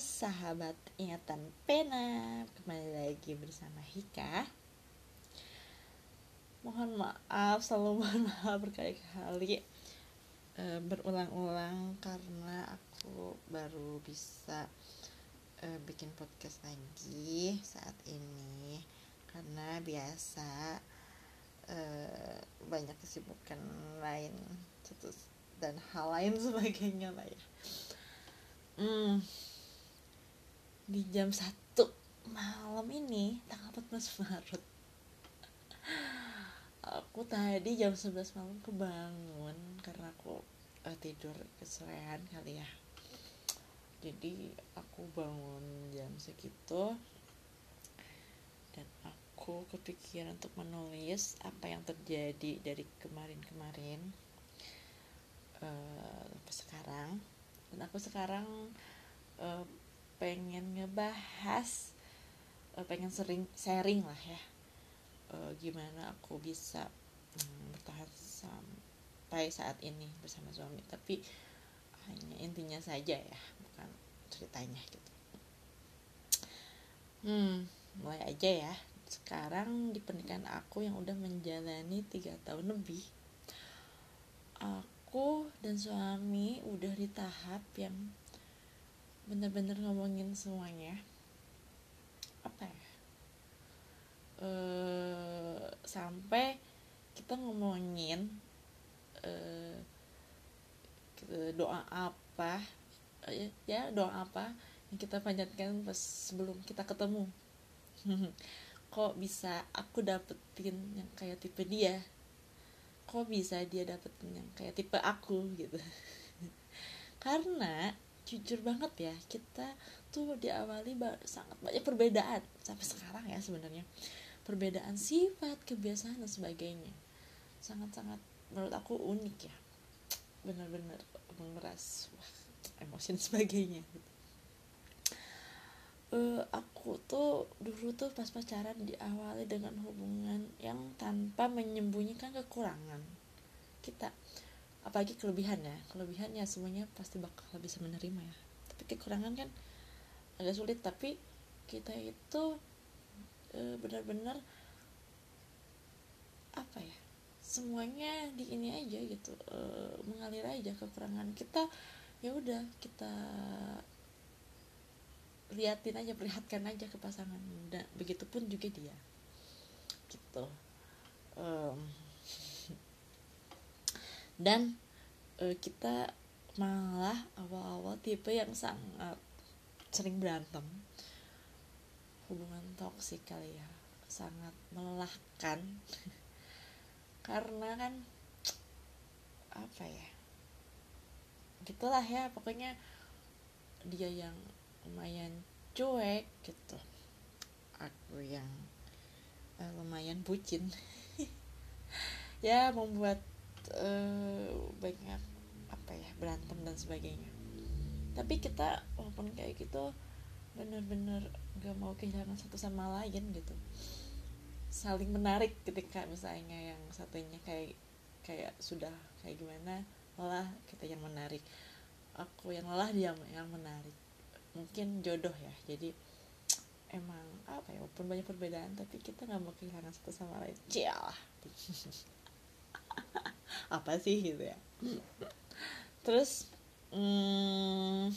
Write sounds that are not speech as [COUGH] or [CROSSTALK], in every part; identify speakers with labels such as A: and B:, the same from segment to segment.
A: sahabat ingatan pena. Kembali lagi bersama Hika. Mohon maaf, selalu mohon maaf berkali-kali e, Berulang-ulang karena aku baru bisa e, bikin podcast lagi saat ini. Karena biasa e, banyak kesibukan lain dan hal lain [LAUGHS] sebagainya lah ya. Hmm, di jam 1 malam ini tanggal 14 Maret. Aku tadi jam 11 malam kebangun karena aku uh, tidur keserean kali ya. Jadi aku bangun jam segitu dan aku kepikiran untuk menulis apa yang terjadi dari kemarin-kemarin uh, sampai sekarang. Dan aku sekarang uh, pengen ngebahas uh, pengen sering sharing lah ya uh, gimana aku bisa um, bertahan sampai saat ini bersama suami. Tapi hanya intinya saja ya bukan ceritanya gitu. Hmm mulai aja ya. Sekarang di pernikahan aku yang udah menjalani tiga tahun lebih aku dan suami udah di tahap yang bener-bener ngomongin semuanya. Apa ya? E, sampai kita ngomongin e, doa apa e, ya doa apa yang kita panjatkan pas sebelum kita ketemu. [LAUGHS] Kok bisa aku dapetin yang kayak tipe dia? Kok bisa dia dapetin yang kayak tipe aku gitu? [LAUGHS] Karena jujur banget ya kita tuh diawali sangat banyak perbedaan sampai sekarang ya sebenarnya. Perbedaan sifat kebiasaan dan sebagainya. Sangat-sangat menurut aku unik ya. Benar-benar mengeras wah, emosi dan sebagainya. Uh, aku tuh dulu tuh pas pacaran diawali dengan hubungan yang tanpa menyembunyikan kekurangan kita apalagi kelebihan ya. Kelebihan ya semuanya pasti bakal bisa menerima ya. Tapi kekurangan kan agak sulit. Tapi kita itu e, benar-benar apa ya semuanya di ini aja gitu. E, mengalir aja kekurangan kita. Ya udah kita liatin aja perlihatkan aja ke pasangan. Dan begitupun juga dia. Gitu. Um, dan uh, kita malah awal-awal tipe yang sangat sering berantem. Hubungan toksik kali ya. Sangat melelahkan. [LAUGHS] Karena kan apa ya? Gitulah ya pokoknya dia yang lumayan cuek gitu. Aku yang uh, lumayan bucin. [LAUGHS] Ya membuat uh, banyak apa ya berantem dan sebagainya. Tapi kita walaupun kayak gitu bener-bener gak mau kehilangan satu sama lain gitu. Saling menarik ketika misalnya yang satunya kayak kayak sudah kayak gimana lelah kita yang menarik. Aku yang lelah dia yang menarik. Mungkin jodoh ya jadi emang apa ya walaupun banyak perbedaan tapi kita nggak mau kehilangan satu sama lain. Cialah [LAUGHS] [LAUGHS] apa sih gitu ya? Terus hmm,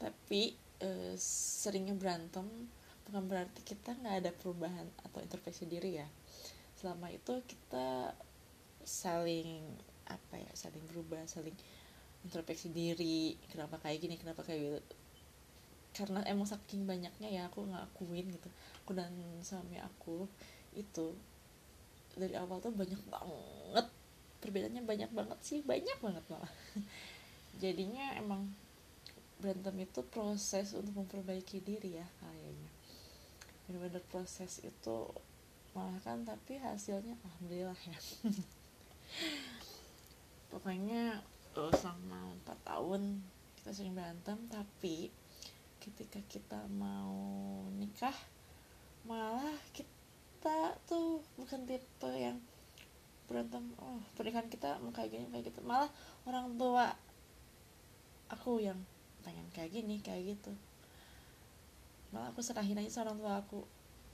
A: tapi e, seringnya berantem bukan berarti kita nggak ada perubahan atau introspeksi diri ya. Selama itu kita saling apa ya saling berubah saling introspeksi diri kenapa kayak gini kenapa kayak gitu. Karena emang saking banyaknya ya aku ngakuin gitu. Aku dan suami aku itu dari awal tuh banyak banget perbedaannya banyak banget sih banyak banget malah. [LAUGHS] Jadinya emang berantem itu proses untuk memperbaiki diri ya kayaknya. Benar-benar proses itu malah kan tapi hasilnya alhamdulillah ya. [LAUGHS] Pokoknya oh, selama 4 tahun kita sering berantem tapi ketika kita mau nikah malah kita kita tuh bukan tipe yang berantem oh pernikahan kita mau kayak gini kayak gitu. Malah orang tua aku yang pengen kayak gini kayak gitu. Malah aku serahin aja sama orang tua aku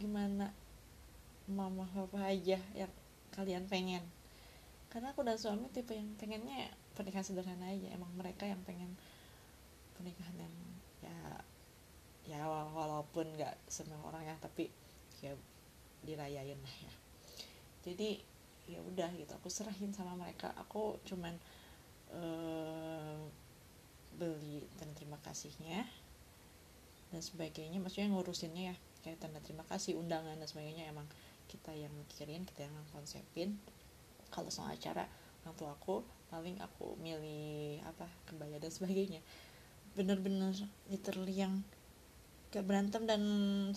A: gimana mama papa aja yang kalian pengen? Karena aku dan suami tipe yang pengennya pernikahan sederhana aja emang mereka yang pengen pernikahan yang ya ya walaupun nggak semua orang ya tapi ya dirayain lah ya. Jadi ya udah gitu aku serahin sama mereka. Aku cuman uh, beli dan terima kasihnya dan sebagainya. Maksudnya ngurusinnya ya kayak tanda terima kasih undangan dan sebagainya. Emang kita yang mikirin kita yang konsepin. Kalau soal acara orang aku paling aku milih apa kebaya dan sebagainya. Bener-bener literally yang kayak berantem dan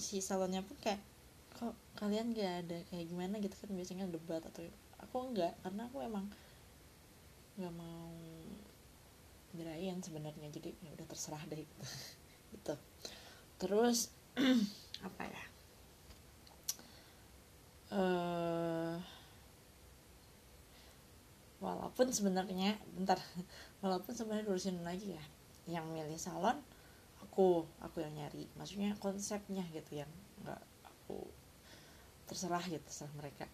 A: si salonnya pun kayak kok kalian gak ada kayak gimana gitu kan? Biasanya debat atau aku enggak karena aku emang nggak mau dirayain sebenarnya. Jadi ya udah terserah deh. Gitu, [LAUGHS] gitu. terus [CLEARS THROAT] apa ya? Uh, walaupun sebenarnya bentar. [LAUGHS] Walaupun sebenarnya lurusin lagi ya yang milih salon aku aku yang nyari. Maksudnya konsepnya gitu yang nggak aku terserah gitu terserah mereka.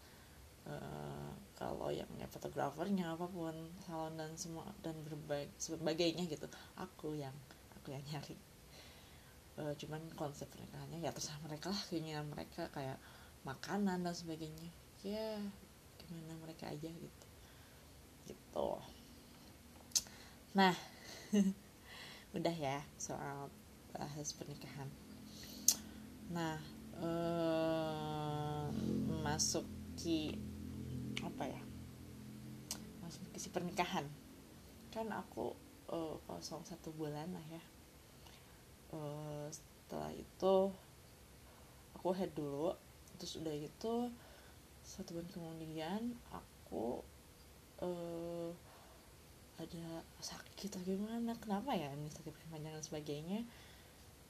A: Uh, kalau yang ya fotografernya apa pun salon dan semua dan berbagai sebagainya gitu aku yang aku yang nyari. Uh, cuman konsep pernikahannya ya terserah mereka lah keinginan mereka kayak makanan dan sebagainya. Ya gimana mereka aja gitu. Gitu. Nah [LAUGHS] udah ya soal bahas pernikahan. Nah um, masuk ki apa ya masuk ke si pernikahan. Kan aku uh, kosong satu bulan lah ya. Uh, setelah itu aku head dulu terus udah gitu satu bulan kemudian aku uh, ada sakit atau gimana kenapa ya ini sakit kepanjangan sebagainya.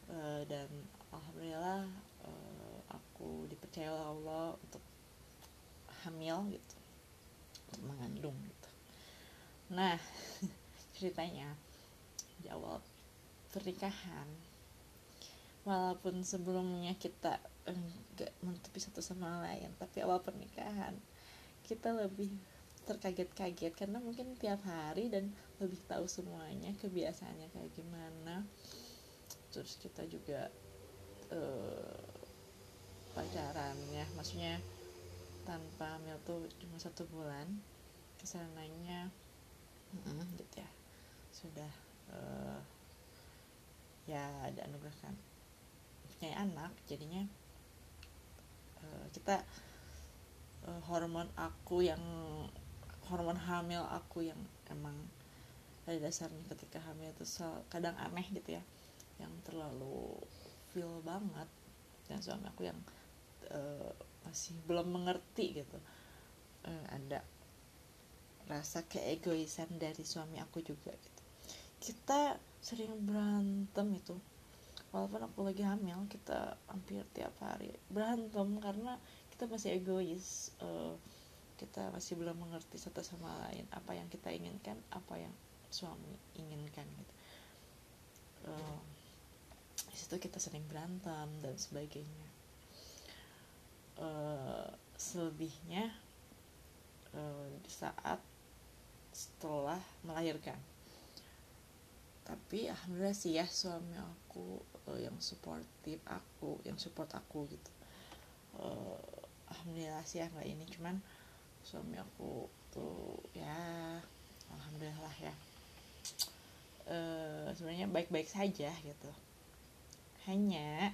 A: Uh, dan alhamdulillah uh, aku dipercaya oleh Allah untuk hamil gitu. Untuk mengandung gitu. Nah [LAUGHS] ceritanya di awal pernikahan walaupun sebelumnya kita enggak menutupi satu sama lain tapi awal pernikahan kita lebih terkaget-kaget karena mungkin tiap hari dan lebih tahu semuanya kebiasaannya kayak gimana. Terus kita juga uh, pacarannya maksudnya tanpa hamil tuh cuma satu bulan ke sananya mm, gitu ya. Sudah uh, ya ada anugerahkan punya anak jadinya uh, kita uh, hormon aku yang hormon hamil aku yang emang pada dasarnya ketika hamil itu kadang aneh gitu ya. Yang terlalu feel banget. Dan suami aku yang uh, masih belum mengerti gitu. Uh, ada rasa keegoisan dari suami aku juga gitu. Kita sering berantem itu. Walaupun aku lagi hamil kita hampir tiap hari berantem karena kita masih egois. Uh, kita masih belum mengerti satu sama lain apa yang kita inginkan apa yang suami inginkan gitu. Uh, di situ kita sering berantem dan sebagainya uh, selebihnya uh, saat setelah melahirkan. Tapi alhamdulillah sih ya suami aku uh, yang supportive aku yang support aku gitu. Uh, alhamdulillah sih ya nggak ini cuman suami aku tuh ya alhamdulillah ya. Uh, sebenarnya baik-baik saja gitu. Hanya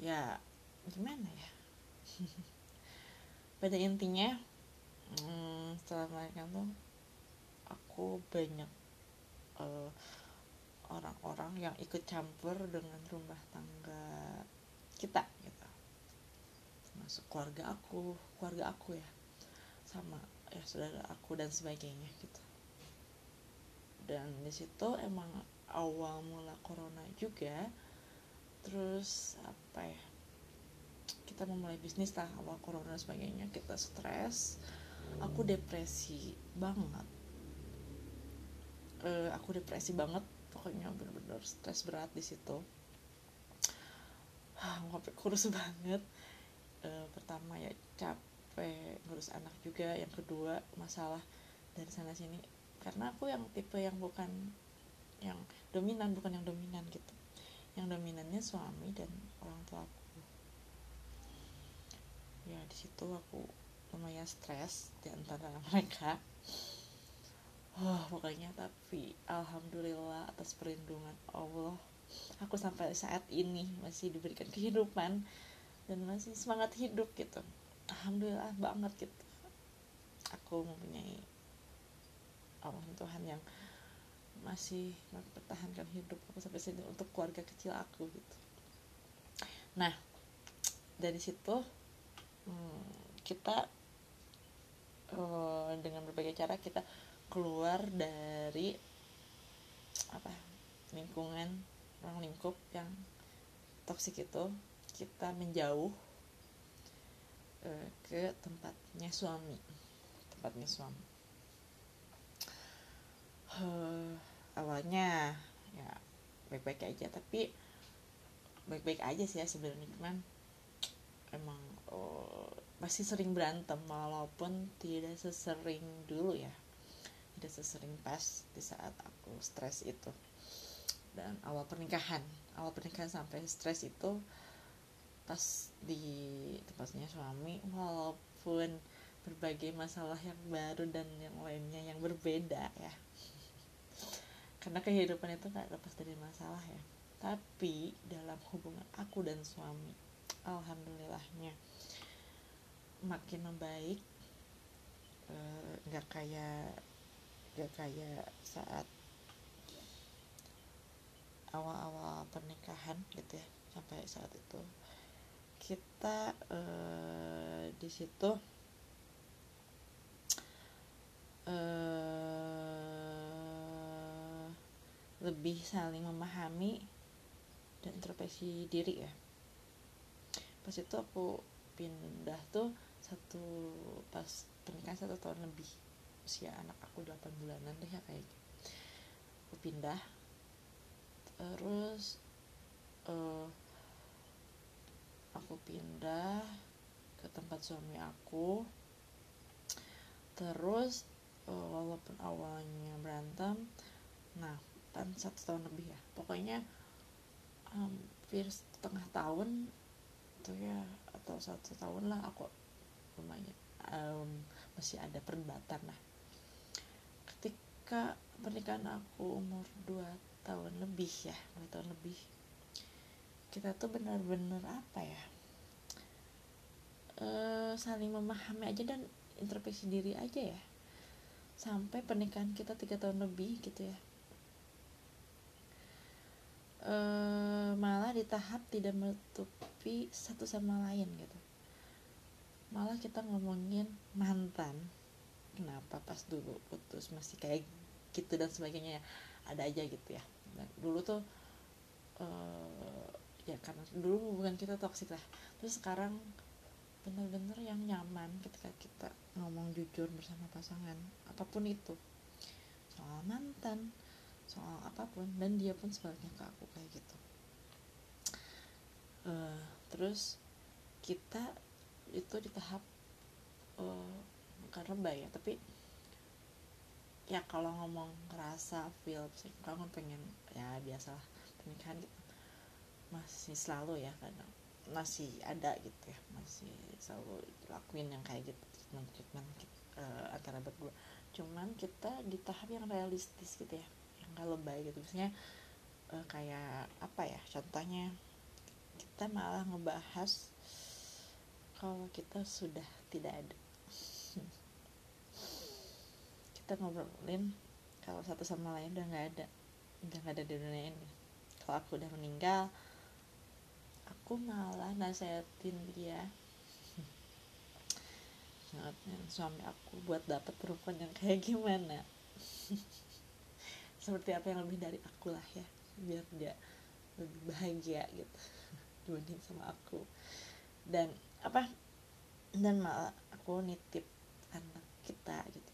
A: ya gimana ya? Pada intinya hmm, setelah melahirkan tuh aku banyak uh, orang-orang yang ikut campur dengan rumah tangga kita gitu. Masuk keluarga aku keluarga aku ya. Sama ya saudara aku dan sebagainya gitu. Dan di situ emang awal mula corona juga terus apa ya kita memulai bisnis lah awal corona dan sebagainya. Kita stres aku depresi banget. Uh, aku depresi banget pokoknya bener-bener stres berat di situ. Ngopi kurus [LAUGHS] banget. Uh, pertama ya capek ngurus anak juga. Yang kedua masalah dari sana sini. Karena aku yang tipe yang bukan yang dominan bukan yang dominan gitu. Yang dominannya suami dan orang tua aku ya di situ aku lumayan stres di antara [LAUGHS] mereka. Oh pokoknya tapi alhamdulillah atas perlindungan Allah aku sampai saat ini masih diberikan kehidupan dan masih semangat hidup gitu. Alhamdulillah banget gitu. Aku mempunyai Allah Tuhan yang masih mempertahankan hidup aku sampai sini untuk keluarga kecil aku gitu. Nah dari situ hmm, kita uh, dengan berbagai cara kita keluar dari apa lingkungan ruang lingkup yang toksik itu kita menjauh uh, ke tempatnya suami tempatnya suami. Uh, awalnya ya baik-baik aja tapi baik-baik aja sih ya sebenarnya cuman emang masih sering berantem walaupun tidak sesering dulu ya. Tidak sesering pas di saat aku stres itu. Dan awal pernikahan awal pernikahan sampai stres itu pas di tempatnya suami walaupun berbagai masalah yang baru dan yang lainnya yang berbeda ya. Karena kehidupan itu gak lepas dari masalah ya. Tapi dalam hubungan aku dan suami alhamdulillahnya. Makin membaik eh, nggak e, kayak gak kayak saat awal-awal pernikahan gitu ya sampai saat itu. Kita uh, di situ uh, lebih saling memahami dan introspeksi diri ya pas itu aku pindah tuh satu pas pernikahan satu tahun lebih. Usia anak aku 8 bulanan deh ya kayak gitu. aku pindah. Terus uh, aku pindah ke tempat suami aku. Terus uh, walaupun awalnya berantem nah kan satu tahun lebih ya. Pokoknya hampir setengah tahun tuh ya atau satu tahun lah aku lumayan um, masih ada perdebatan lah. Ketika pernikahan aku umur 2 tahun lebih ya 2 tahun lebih kita tuh benar-benar apa ya e, saling memahami aja dan introspeksi diri aja ya. Sampai pernikahan kita tiga tahun lebih gitu ya. E, malah di tahap tidak menutupi satu sama lain gitu. Malah kita ngomongin mantan. Kenapa pas dulu putus masih kayak gitu dan sebagainya ya? Ada aja gitu ya. Dan dulu tuh uh, ya karena dulu hubungan kita toksik lah. Terus sekarang bener-bener yang nyaman ketika kita ngomong jujur bersama pasangan apa pun itu. Soal mantan soal apa pun dan dia pun sebaliknya ke aku kayak gitu. Uh, terus kita itu di tahap uh, bukan lebay ya tapi ya kalau ngomong ngerasa feel kangen pengen ya biasalah pernikahan gitu. Masih selalu ya kadang masih ada gitu ya masih selalu lakuin yang kayak gitu treatment treatment uh, antara berdua. Cuman kita di tahap yang realistis gitu ya yang gak lebay gitu. Misalnya uh, kayak apa ya contohnya kita malah ngebahas kalau kita sudah tidak ada. [LAUGHS] Kita ngobrolin kalau satu sama lain udah nggak ada udah nggak ada di dunia ini. Kalau aku udah meninggal aku malah nasehatin dia. [LAUGHS] Nasihatin suami aku buat dapat perempuan yang kayak gimana. [LAUGHS] Seperti apa yang lebih dari aku lah ya biar dia lebih bahagia gitu dibanding sama aku. Dan apa dan malah aku nitip anak kita gitu.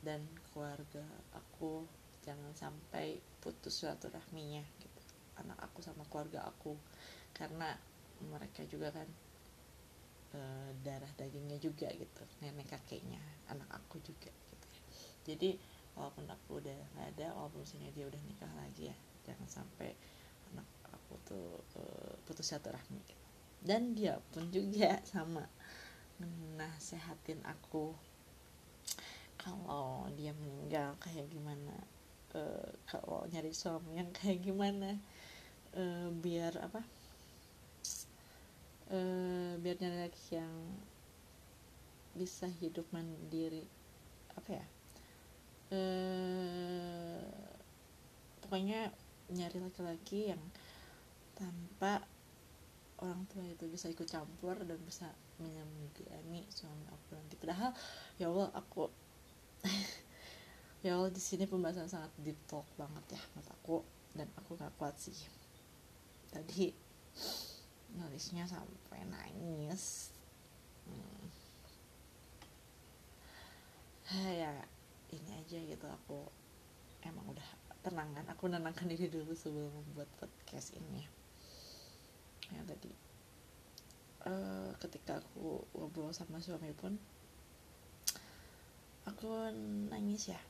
A: Dan keluarga aku jangan sampai putus silaturahminya gitu. Anak aku sama keluarga aku. Karena mereka juga kan e, darah dagingnya juga gitu. Nenek kakeknya anak aku juga gitu. Jadi walaupun aku udah nggak ada walaupun misalnya dia udah nikah lagi ya jangan sampai anak aku tuh e, putus silaturahmi gitu. dan dia pun juga sama nasehatin aku kalau dia meninggal kayak gimana uh, kalau nyari suami yang kayak gimana uh, biar apa uh, biar nyari laki yang bisa hidup mandiri apa ya uh, pokoknya nyari laki-laki yang tanpa orang tua itu bisa ikut campur dan bisa menyemangati suami aku nanti. Padahal ya Allah aku [LAUGHS] ya Allah di sini pembahasan sangat deep talk banget ya menurut aku dan aku gak kuat sih. Tadi nulisnya sampai nangis. Hmm. ya ini aja gitu. Aku emang udah tenangkan aku menenangkan diri dulu sebelum membuat podcast ini ya tadi. Uh, ketika aku ngobrol sama suami pun aku nangis ya.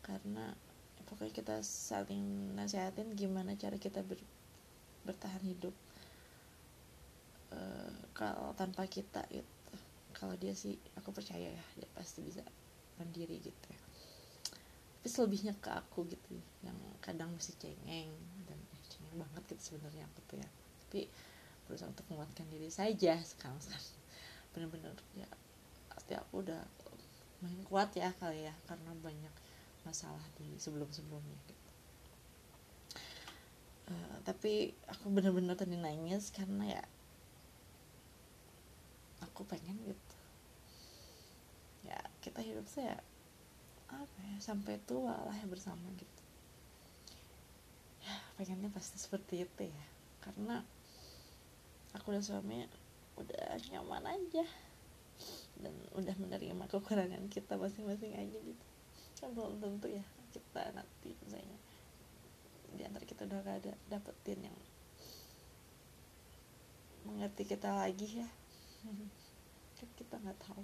A: Karena pokoknya kita saling nasihatin gimana cara kita ber, bertahan hidup uh, kalau tanpa kita gitu. Kalau dia sih aku percaya ya dia pasti bisa mandiri gitu ya. Tapi selebihnya ke aku gitu yang kadang masih cengeng banget gitu sebenarnya aku tuh ya. Tapi berusaha untuk menguatkan diri saja sekarang sekarang. Bener-bener ya pasti aku udah main kuat ya kali ya karena banyak masalah di sebelum-sebelumnya gitu. Uh, tapi aku bener-bener tadi nangis karena ya aku pengen gitu. Ya kita hidup saya apa ya sampai tua lah ya bersama gitu pengennya pasti seperti itu ya. Karena aku dan suami udah nyaman aja. Dan udah menerima kekurangan kita masing-masing aja gitu. Kan belum tentu ya kita nanti misalnya di antara kita udah gak ada dapetin yang mengerti kita lagi ya. Kan kita nggak tahu.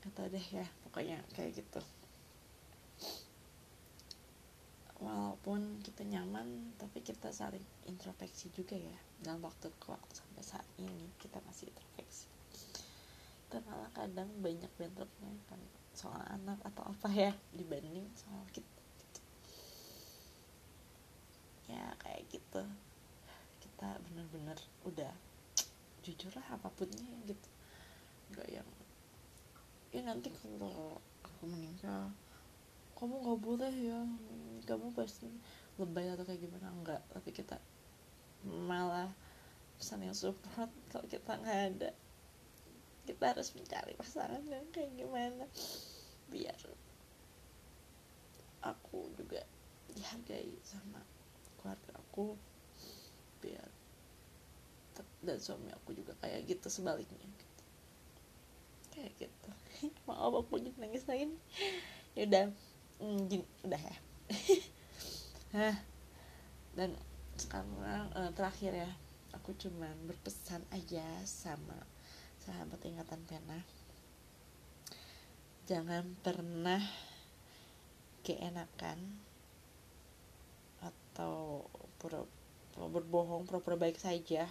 A: Nggak tahu deh ya pokoknya kayak gitu walaupun kita nyaman tapi kita saling introspeksi juga ya. Dalam waktu ke waktu sampai saat ini kita masih introspeksi. Kita malah kadang banyak bentroknya kan. Soal anak atau apa ya dibanding soal kita. Ya kayak gitu. Kita bener-bener udah jujur lah apapunnya gitu. Nggak yang ya nanti kalau aku meninggal kamu nggak boleh ya. Kamu pasti lebay atau kayak gimana? Enggak tapi kita malah pesan yang support kalau kita nggak ada. Kita harus mencari pasangan yang kayak gimana. Biar aku juga dihargai sama keluarga aku. Biar dan suami aku juga kayak gitu sebaliknya gitu. kayak gitu. [LAUGHS] Maaf aku jadi nangis lagi ya udah mm, udah ya. [LAUGHS] Dan sekarang uh, terakhir ya aku cuman berpesan aja sama sahabat ingatan pena. Jangan pernah keenakan atau pura, pura berbohong pura-pura baik saja.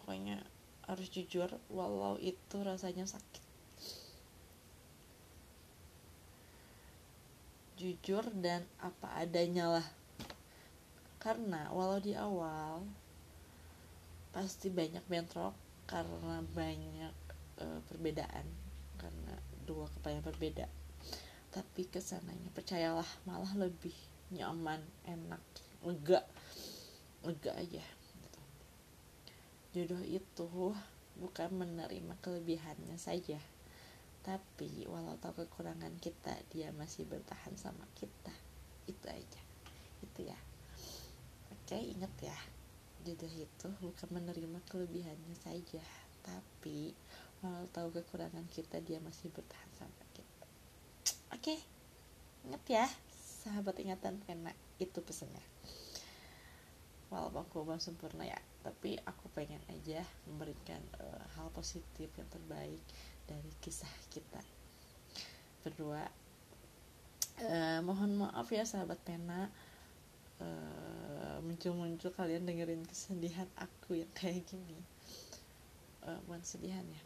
A: Pokoknya harus jujur walau itu rasanya sakit jujur dan apa adanya lah. Karena walau di awal pasti banyak bentrok karena banyak e, perbedaan. Karena dua kepala yang berbeda. Tapi ke sananya percayalah malah lebih nyaman enak lega lega aja. Jodoh itu bukan menerima kelebihannya saja tapi walau tahu kekurangan kita dia masih bertahan sama kita. Itu aja. Itu ya. Oke inget ya. Jodoh itu bukan menerima kelebihannya saja. Tapi kalau tahu kekurangan kita dia masih bertahan sama kita. Oke ingat ya. Sahabat ingatan pena itu pesannya. Walaupun aku belum sempurna ya. Tapi aku pengen aja memberikan uh, hal positif yang terbaik dari kisah kita. Berdua. Uh, mohon maaf ya sahabat pena. Uh, muncul-muncul kalian dengerin kesedihan aku yang kayak gini. Uh, bukan sedihan ya.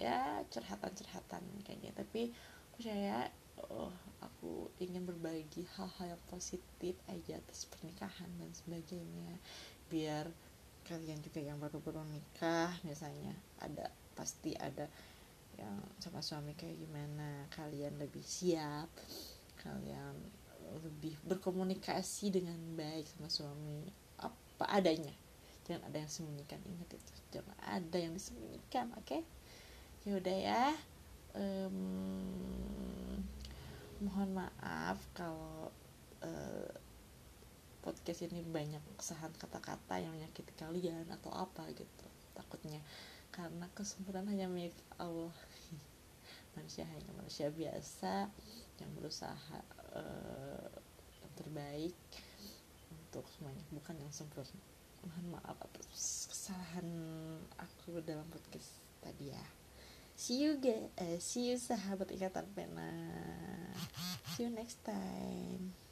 A: Ya curhatan-curhatan kayaknya. Tapi percaya oh, aku ingin berbagi hal-hal yang positif aja atas pernikahan dan sebagainya. Biar kalian juga yang baru-baru nikah misalnya ada pasti ada yang sama suami kayak gimana kalian lebih siap kalian lebih berkomunikasi dengan baik sama suami apa adanya. Jangan ada yang sembunyikan ingat itu. Jangan ada yang disembunyikan oke? Okay? ya udah ya um, mohon maaf kalau uh, podcast ini banyak kesalahan kata-kata yang menyakiti kalian atau apa gitu. Takutnya karena kesempurnaan hanya milik Allah manusia hanya manusia biasa yang berusaha uh, terbaik untuk semuanya bukan yang sempurna. Mohon maaf atas kesalahan aku dalam podcast tadi ya. See you guys uh, see you sahabat ikatan pena. See you next time